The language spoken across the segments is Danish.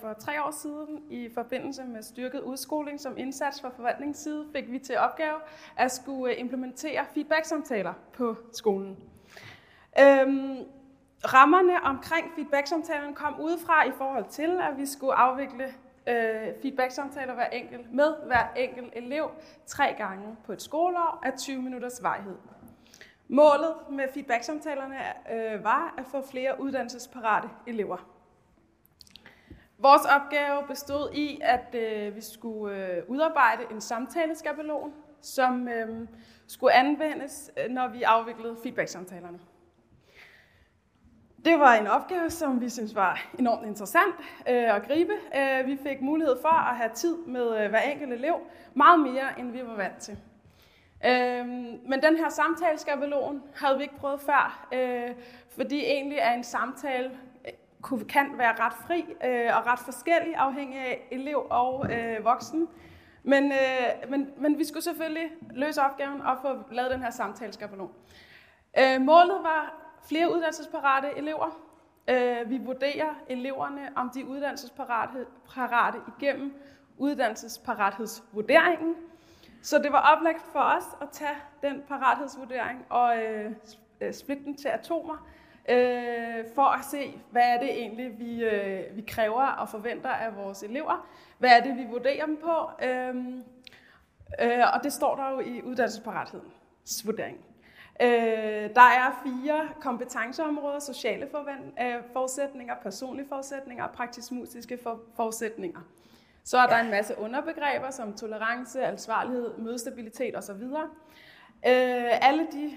for tre år siden i forbindelse med styrket udskoling som indsats fra forvaltningsside fik vi til opgave at skulle implementere feedback-samtaler på skolen. Øhm, rammerne omkring feedback-samtalerne kom udefra i forhold til, at vi skulle afvikle øh, feedback-samtaler hver enkelt, med hver enkelt elev tre gange på et skoleår af 20 minutters vejhed. Målet med feedback-samtalerne øh, var at få flere uddannelsesparate elever. Vores opgave bestod i, at øh, vi skulle øh, udarbejde en samtaleskabelon, som øh, skulle anvendes, øh, når vi afviklede feedback-samtalerne. Det var en opgave, som vi synes var enormt interessant øh, at gribe. Øh, vi fik mulighed for at have tid med øh, hver enkelt elev, meget mere end vi var vant til. Øh, men den her samtaleskabelon havde vi ikke prøvet før, øh, fordi egentlig er en samtale kunne, kan være ret fri øh, og ret forskellig, afhængig af elev og øh, voksen. Men, øh, men, men vi skulle selvfølgelig løse opgaven og få lavet den her samtaleskabelon. Øh, målet var flere uddannelsesparate elever. Øh, vi vurderer eleverne, om de er uddannelsesparate igennem uddannelsesparathedsvurderingen. Så det var oplagt for os at tage den parathedsvurdering og øh, øh splitte den til atomer, øh, for at se, hvad er det egentlig, vi, øh, vi kræver og forventer af vores elever. Hvad er det, vi vurderer dem på? Øh, øh, og det står der jo i uddannelsesparathedsvurderingen. Øh, der er fire kompetenceområder, sociale øh, forudsætninger, personlige forudsætninger og praktisk-musiske forudsætninger. Så er der en masse underbegreber som tolerance, ansvarlighed, mødestabilitet osv. Øh, alle de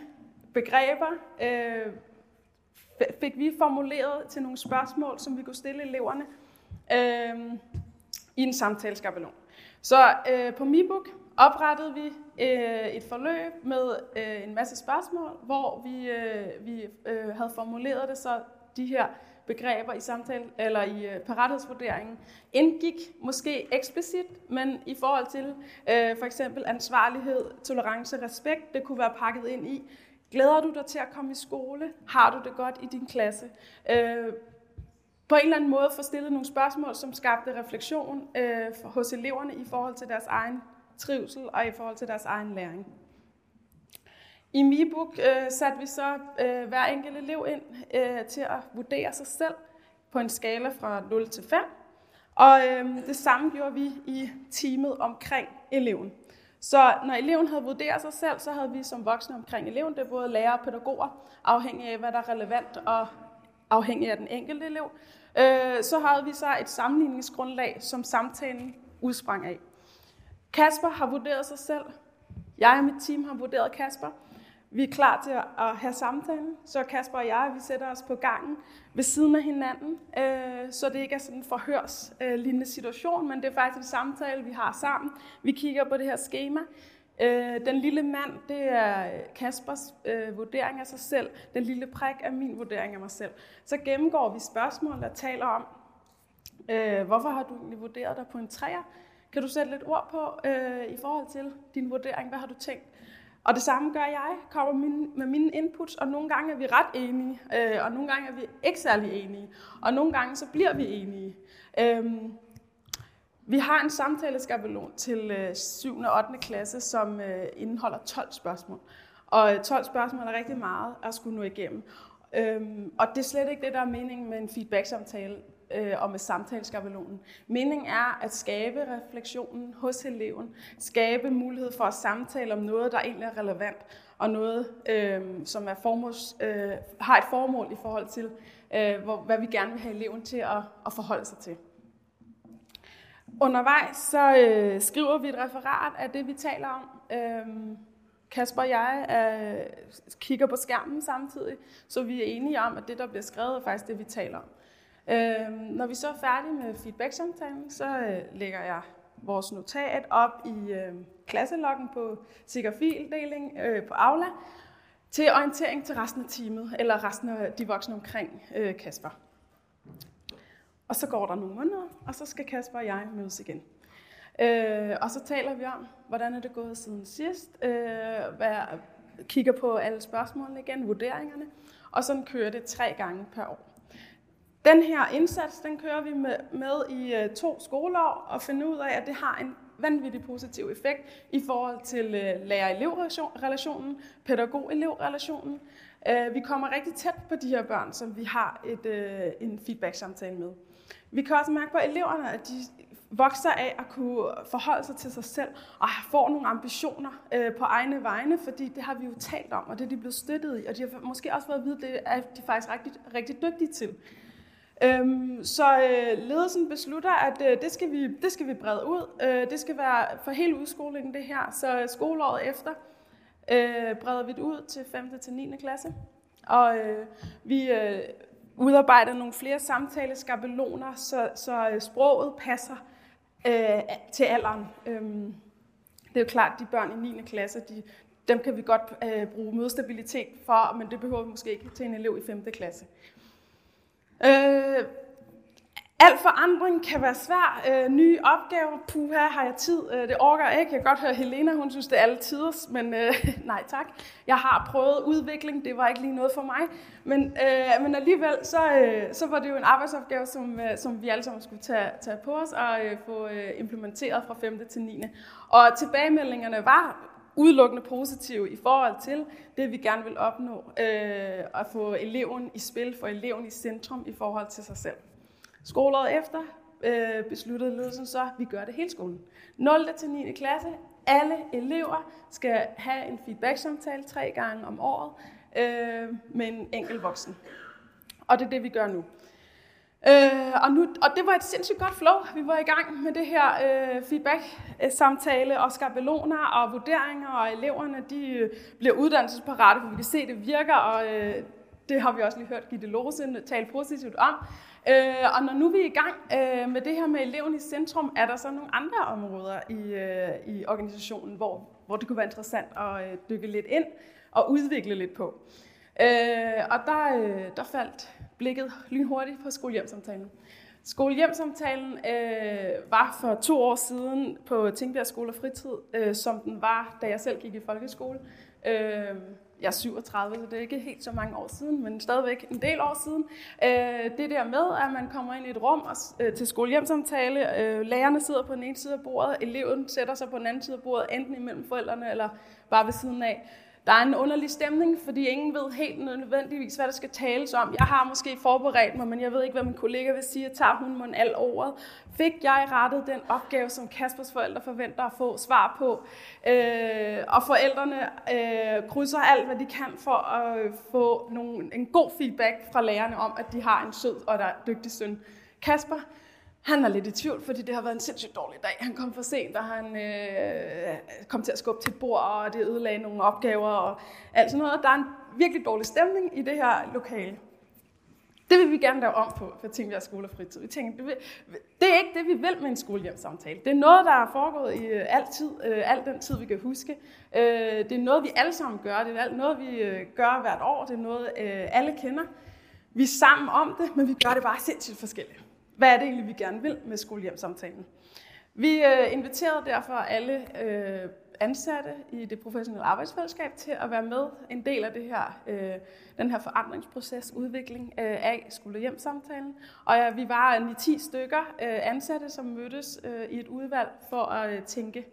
begreber øh, fik vi formuleret til nogle spørgsmål, som vi kunne stille eleverne øh, i en samtaleskabelon. Så øh, på MiBook oprettede vi øh, et forløb med øh, en masse spørgsmål, hvor vi, øh, vi øh, havde formuleret det så de her begreber i samtale eller i øh, parathedsvurderingen indgik måske eksplicit, men i forhold til øh, for eksempel ansvarlighed, tolerance, respekt, det kunne være pakket ind i. Glæder du dig til at komme i skole? Har du det godt i din klasse? Øh, på en eller anden måde få stillet nogle spørgsmål, som skabte refleksion øh, hos eleverne i forhold til deres egen trivsel og i forhold til deres egen læring. I MiBook øh, satte vi så øh, hver enkelt elev ind øh, til at vurdere sig selv på en skala fra 0 til 5. Og øh, det samme gjorde vi i teamet omkring eleven. Så når eleven havde vurderet sig selv, så havde vi som voksne omkring eleven, det er både lærere og pædagoger, afhængig af hvad der er relevant og afhængig af den enkelte elev, øh, så havde vi så et sammenligningsgrundlag, som samtalen udsprang af. Kasper har vurderet sig selv. Jeg og mit team har vurderet Kasper. Vi er klar til at have samtalen, så Kasper og jeg, vi sætter os på gangen ved siden af hinanden, øh, så det ikke er sådan en forhørslignende situation, men det er faktisk en samtale, vi har sammen. Vi kigger på det her schema. Øh, den lille mand, det er Kaspers øh, vurdering af sig selv. Den lille prik er min vurdering af mig selv. Så gennemgår vi spørgsmål, der taler om, øh, hvorfor har du egentlig vurderet dig på en træer? Kan du sætte lidt ord på øh, i forhold til din vurdering? Hvad har du tænkt? Og det samme gør jeg, kommer min, med mine inputs, og nogle gange er vi ret enige, øh, og nogle gange er vi ikke særlig enige, og nogle gange så bliver vi enige. Øhm, vi har en samtaleskabelon til øh, 7. og 8. klasse, som øh, indeholder 12 spørgsmål. Og øh, 12 spørgsmål er rigtig meget at skulle nå igennem. Øhm, og det er slet ikke det, der er meningen med en feedback-samtale øh, og med samtaleskabelonen. Meningen er at skabe refleksionen hos eleven, skabe mulighed for at samtale om noget, der egentlig er relevant, og noget, øh, som er formåls, øh, har et formål i forhold til, øh, hvor, hvad vi gerne vil have eleven til at, at forholde sig til. Undervejs så øh, skriver vi et referat af det, vi taler om. Øh, Kasper og jeg øh, kigger på skærmen samtidig, så vi er enige om, at det, der bliver skrevet, er faktisk det, vi taler om. Øh, når vi så er færdige med feedback-samtalen, så øh, lægger jeg vores notat op i øh, klasseloggen på sikker fildeling øh, på Aula til orientering til resten af teamet, eller resten af de voksne omkring øh, Kasper. Og så går der nogle måneder, og så skal Kasper og jeg mødes igen. Øh, og så taler vi om, hvordan er det gået siden sidst, øh, hvad, kigger på alle spørgsmålene igen, vurderingerne, og sådan kører det tre gange per år. Den her indsats, den kører vi med, med i øh, to skoleår og finder ud af, at det har en vanvittig positiv effekt i forhold til øh, lærer-elev-relationen, pædagog-elev-relationen. Øh, vi kommer rigtig tæt på de her børn, som vi har et, øh, en feedback-samtale med. Vi kan også mærke på eleverne, at de vokser af at kunne forholde sig til sig selv og får nogle ambitioner øh, på egne vegne, fordi det har vi jo talt om, og det er de blevet støttet i, og de har måske også været at vide, det er de faktisk rigtig, rigtig dygtige til. Øhm, så øh, ledelsen beslutter, at øh, det, skal vi, det skal vi brede ud. Øh, det skal være for hele udskolingen det her. Så øh, skoleåret efter øh, breder vi det ud til 5. til 9. klasse. Og øh, vi øh, udarbejder nogle flere samtaleskabeloner, så, så øh, sproget passer øh, til alderen. Øhm, det er jo klart, at de børn i 9. klasse, de, dem kan vi godt øh, bruge mødestabilitet for, men det behøver vi måske ikke til en elev i 5. klasse. Øh, Al forandring kan være svær. Øh, nye opgaver, puha, har jeg tid? Øh, det orker jeg ikke. Jeg kan godt høre Helena, hun synes, det er alle tiders, men øh, nej tak. Jeg har prøvet udvikling, det var ikke lige noget for mig. Men, øh, men alligevel, så, øh, så var det jo en arbejdsopgave, som, øh, som vi alle sammen skulle tage, tage på os og øh, få øh, implementeret fra 5. til 9. Og tilbagemeldingerne var udelukkende positive i forhold til det, vi gerne vil opnå. Øh, at få eleven i spil, få eleven i centrum i forhold til sig selv. Skoleåret efter øh, besluttede ledelsen så, at vi gør det hele skolen. 0. til 9. klasse, alle elever skal have en feedback-samtale tre gange om året øh, med en enkelt voksen. Og det er det, vi gør nu. Øh, og, nu, og det var et sindssygt godt flow. Vi var i gang med det her øh, feedback-samtale øh, og skabeloner og vurderinger, og eleverne de øh, bliver uddannelsesparate, for vi kan se, at det virker, og øh, det har vi også lige hørt Gitte Lose tale positivt om. Øh, og når nu vi er i gang øh, med det her med eleven i centrum, er der så nogle andre områder i, øh, i organisationen, hvor, hvor det kunne være interessant at øh, dykke lidt ind og udvikle lidt på. Øh, og der, øh, der faldt blikket lynhurtigt på skolehjemsamtalen. Skolehjemsamtalen øh, var for to år siden på Tingbjerg Skole og Fritid, øh, som den var, da jeg selv gik i folkeskole. Øh, jeg er 37, så det er ikke helt så mange år siden, men stadigvæk en del år siden. Øh, det der med, at man kommer ind i et rum og, øh, til skolehjemsamtale, øh, lærerne sidder på den ene side af bordet, eleven sætter sig på den anden side af bordet, enten imellem forældrene eller bare ved siden af. Der er en underlig stemning, fordi ingen ved helt nødvendigvis, hvad der skal tales om. Jeg har måske forberedt mig, men jeg ved ikke, hvad min kollega vil sige. Tager hun mon alt ordet? Fik jeg rettet den opgave, som Kaspers forældre forventer at få svar på? Øh, og forældrene øh, krydser alt, hvad de kan for at få nogle, en god feedback fra lærerne om, at de har en sød og der dygtig søn. Kasper, han er lidt i tvivl, fordi det har været en sindssygt dårlig dag. Han kom for sent, og han øh, kom til at skubbe til et bord, og det ødelagde nogle opgaver og alt sådan noget. Der er en virkelig dårlig stemning i det her lokale. Det vil vi gerne lave om på for Tingbjerg Skole og Fritid. Vi tænker, det, vil, det er ikke det, vi vil med en skolehjemsamtale. Det er noget, der er foregået i øh, al tid, øh, al den tid, vi kan huske. Øh, det er noget, vi alle sammen gør. Det er noget, vi øh, gør hvert år. Det er noget, øh, alle kender. Vi er sammen om det, men vi gør det bare sindssygt forskelligt. Hvad er det egentlig, vi gerne vil med skolehjemsamtalen? Vi øh, inviterede derfor alle øh, ansatte i det professionelle arbejdsfællesskab til at være med en del af det her, øh, den her forandringsproces, udvikling øh, af skolehjemssamtalen. Og ja, vi var 9-10 stykker øh, ansatte, som mødtes øh, i et udvalg for at øh, tænke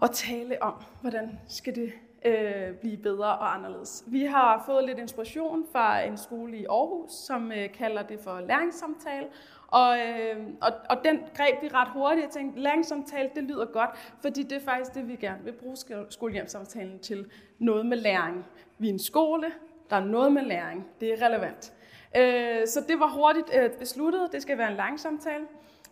og tale om, hvordan skal det øh, blive bedre og anderledes. Vi har fået lidt inspiration fra en skole i Aarhus, som øh, kalder det for læringssamtale, og, øh, og, og den greb vi ret hurtigt. og tænkte, læringssamtale, det lyder godt, fordi det er faktisk det, vi gerne vil bruge skolehjemsamtalen til. Noget med læring. Vi er en skole, der er noget med læring. Det er relevant. Øh, så det var hurtigt øh, besluttet, det skal være en læringssamtale. samtale.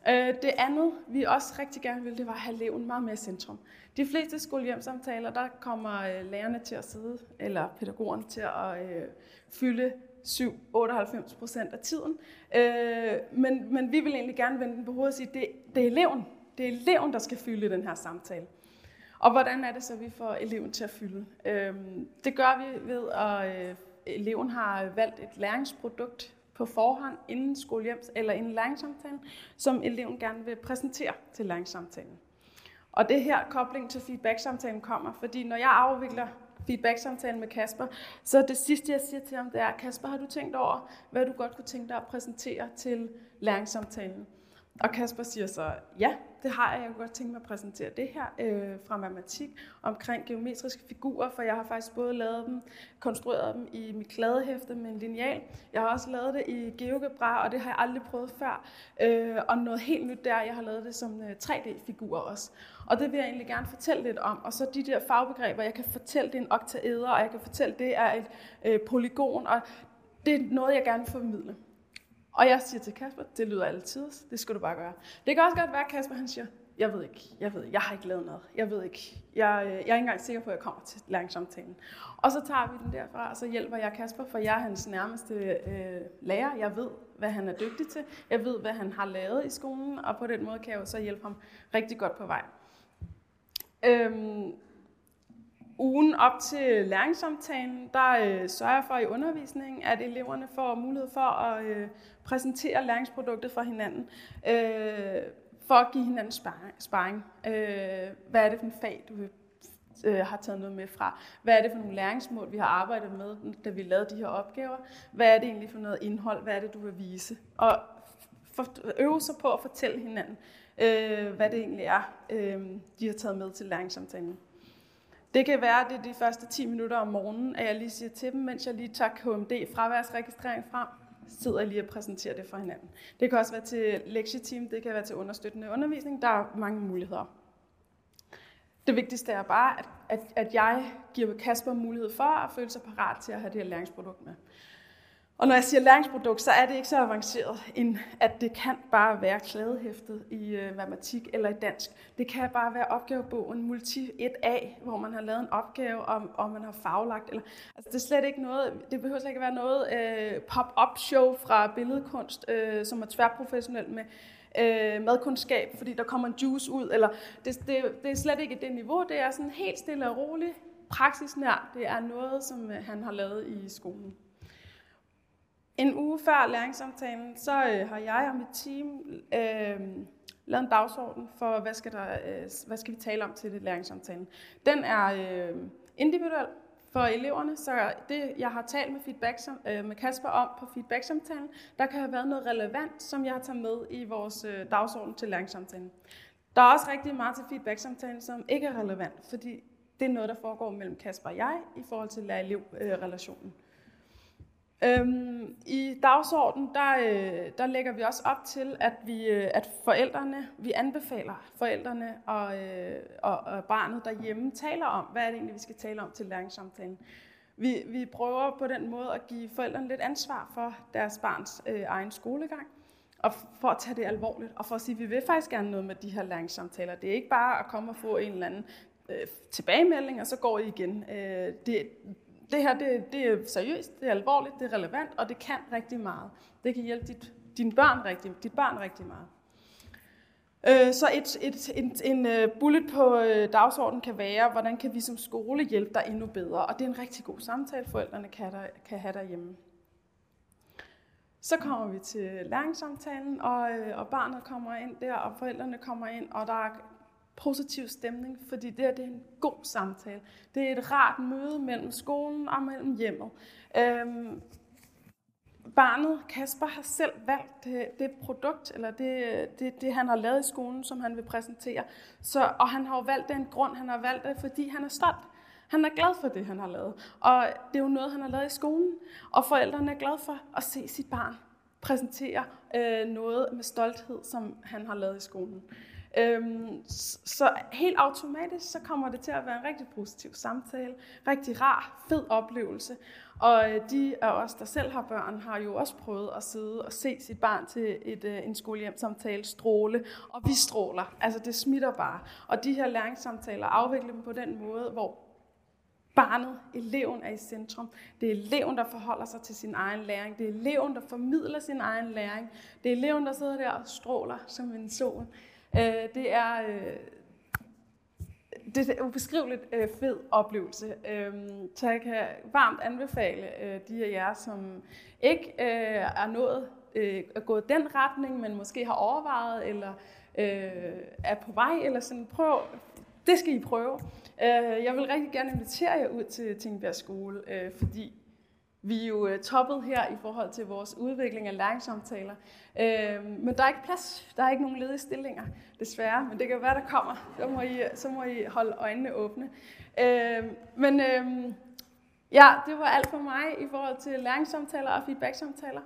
Øh, det andet, vi også rigtig gerne ville, det var at have eleven meget mere centrum. De fleste skolehjemsamtaler, der kommer øh, lærerne til at sidde, eller pædagogerne til at øh, fylde 7-98 procent af tiden. Øh, men, men vi vil egentlig gerne vende den på hovedet og sige, det, det er eleven. Det er eleven, der skal fylde den her samtale. Og hvordan er det så, vi får eleven til at fylde? Øh, det gør vi ved, at øh, eleven har valgt et læringsprodukt på forhånd inden skolehjems eller inden læringssamtalen, som eleven gerne vil præsentere til læringssamtalen. Og det her kobling til feedback-samtalen kommer, fordi når jeg afvikler feedback-samtalen med Kasper. Så det sidste, jeg siger til ham, det er, Kasper, har du tænkt over, hvad du godt kunne tænke dig at præsentere til læringssamtalen? Og Kasper siger så, ja, det har jeg. Jeg kunne godt tænke mig at præsentere det her øh, fra matematik omkring geometriske figurer, for jeg har faktisk både lavet dem, konstrueret dem i mit kladehæfte med en lineal. Jeg har også lavet det i GeoGebra, og det har jeg aldrig prøvet før. Øh, og noget helt nyt der, jeg har lavet det som øh, 3D-figurer også. Og det vil jeg egentlig gerne fortælle lidt om. Og så de der fagbegreber, jeg kan fortælle, det er en oktaeder, og jeg kan fortælle, det er et øh, polygon, og det er noget, jeg gerne vil formidle. Og jeg siger til Kasper, det lyder altid, det skal du bare gøre. Det kan også godt være, at Kasper han siger, jeg ved ikke, jeg ved jeg har ikke lavet noget, jeg ved ikke, jeg, øh, jeg er ikke engang sikker på, at jeg kommer til læringssamtalen. Og så tager vi den derfra, og så hjælper jeg Kasper, for jeg er hans nærmeste øh, lærer. Jeg ved, hvad han er dygtig til. Jeg ved, hvad han har lavet i skolen, og på den måde kan jeg jo så hjælpe ham rigtig godt på vej. Øhm, ugen op til læringssamtalen, der øh, sørger jeg for i undervisningen, at eleverne får mulighed for at øh, præsentere læringsproduktet for hinanden, øh, for at give hinanden sparring. Øh, hvad er det for en fag, du øh, har taget noget med fra? Hvad er det for nogle læringsmål, vi har arbejdet med, da vi lavede de her opgaver? Hvad er det egentlig for noget indhold? Hvad er det, du vil vise? Og for, øve sig på at fortælle hinanden, øh, hvad det egentlig er, øh, de har taget med til læringssamtalen. Det kan være, at det er de første 10 minutter om morgenen, at jeg lige siger til dem, mens jeg lige tager KMD fraværsregistrering frem, sidder jeg lige og præsenterer det for hinanden. Det kan også være til lektieteam, det kan være til understøttende undervisning. Der er mange muligheder. Det vigtigste er bare, at, at, at jeg giver Kasper mulighed for at føle sig parat til at have det her læringsprodukt med. Og når jeg siger læringsprodukt, så er det ikke så avanceret, end at det kan bare være klædehæftet i øh, matematik eller i dansk. Det kan bare være opgavebogen Multi 1A, hvor man har lavet en opgave, og, og man har faglagt. Eller, altså det er slet ikke noget, det behøver slet ikke være noget øh, pop-up show fra billedkunst, øh, som er tværprofessionelt med øh, madkundskab, fordi der kommer en juice ud. Eller det, det, det er slet ikke det niveau, det er sådan helt stille og roligt, praksisnær. Det er noget, som øh, han har lavet i skolen. En uge før læringssamtalen, så øh, har jeg og mit team øh, lavet en dagsorden for, hvad skal, der, øh, hvad skal vi tale om til det læringssamtalen. Den er øh, individuel for eleverne, så det, jeg har talt med, feedback, øh, med Kasper om på feedback-samtalen, der kan have været noget relevant, som jeg har taget med i vores øh, dagsorden til læringssamtalen. Der er også rigtig meget til feedback-samtalen, som ikke er relevant, fordi det er noget, der foregår mellem Kasper og jeg i forhold til lærer-elev-relationen. Øh, Øhm, I dagsordenen, der, øh, der lægger vi også op til, at vi, øh, at forældrene, vi anbefaler forældrene og, øh, og, og barnet derhjemme taler om, hvad er det egentlig, vi skal tale om til læringssamtalen. Vi, vi prøver på den måde at give forældrene lidt ansvar for deres barns øh, egen skolegang, og for at tage det alvorligt, og for at sige, at vi vil faktisk gerne noget med de her læringssamtaler. Det er ikke bare at komme og få en eller anden øh, tilbagemelding, og så går I igen. Øh, det, det her det, det er seriøst, det er alvorligt, det er relevant, og det kan rigtig meget. Det kan hjælpe dit, dine børn rigtig, dit barn rigtig meget. Øh, så et, et, en, en øh, bullet på øh, dagsordenen kan være, hvordan kan vi som skole hjælpe dig endnu bedre? Og det er en rigtig god samtale, forældrene kan, der, kan have derhjemme. Så kommer vi til læringssamtalen, og, øh, og barnet kommer ind der, og forældrene kommer ind, og der er positiv stemning, fordi det, her, det er en god samtale. Det er et rart møde mellem skolen og mellem hjemmet. Øhm, barnet, Kasper, har selv valgt det, det produkt, eller det, det, det, han har lavet i skolen, som han vil præsentere. Så, og han har jo valgt den grund, han har valgt det, fordi han er stolt. Han er glad for det, han har lavet. Og det er jo noget, han har lavet i skolen. Og forældrene er glade for at se sit barn præsentere øh, noget med stolthed, som han har lavet i skolen. Øhm, så helt automatisk, så kommer det til at være en rigtig positiv samtale, rigtig rar, fed oplevelse. Og øh, de af os, der selv har børn, har jo også prøvet at sidde og se sit barn til et, øh, en skolehjemsamtale stråle, og vi stråler. Altså det smitter bare. Og de her læringssamtaler afvikler dem på den måde, hvor barnet, eleven er i centrum. Det er eleven, der forholder sig til sin egen læring. Det er eleven, der formidler sin egen læring. Det er eleven, der sidder der og stråler som en sol. Øh, det er... Øh, det er en ubeskriveligt øh, fed oplevelse. Øh, så jeg kan varmt anbefale øh, de af jer, som ikke øh, er nået øh, er gået den retning, men måske har overvejet eller øh, er på vej, eller sådan prøv, det skal I prøve. Øh, jeg vil rigtig gerne invitere jer ud til Tingbjerg Skole, øh, fordi vi er jo øh, toppet her i forhold til vores udvikling af læringssamtaler. Øh, men der er ikke plads, der er ikke nogen ledige stillinger, desværre. Men det kan være, der kommer. Så må I, så må I holde øjnene åbne. Øh, men øh, ja, det var alt for mig i forhold til læringssamtaler og feedbacksamtaler.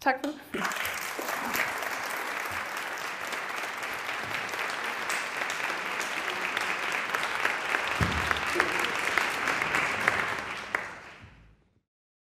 Tak for det.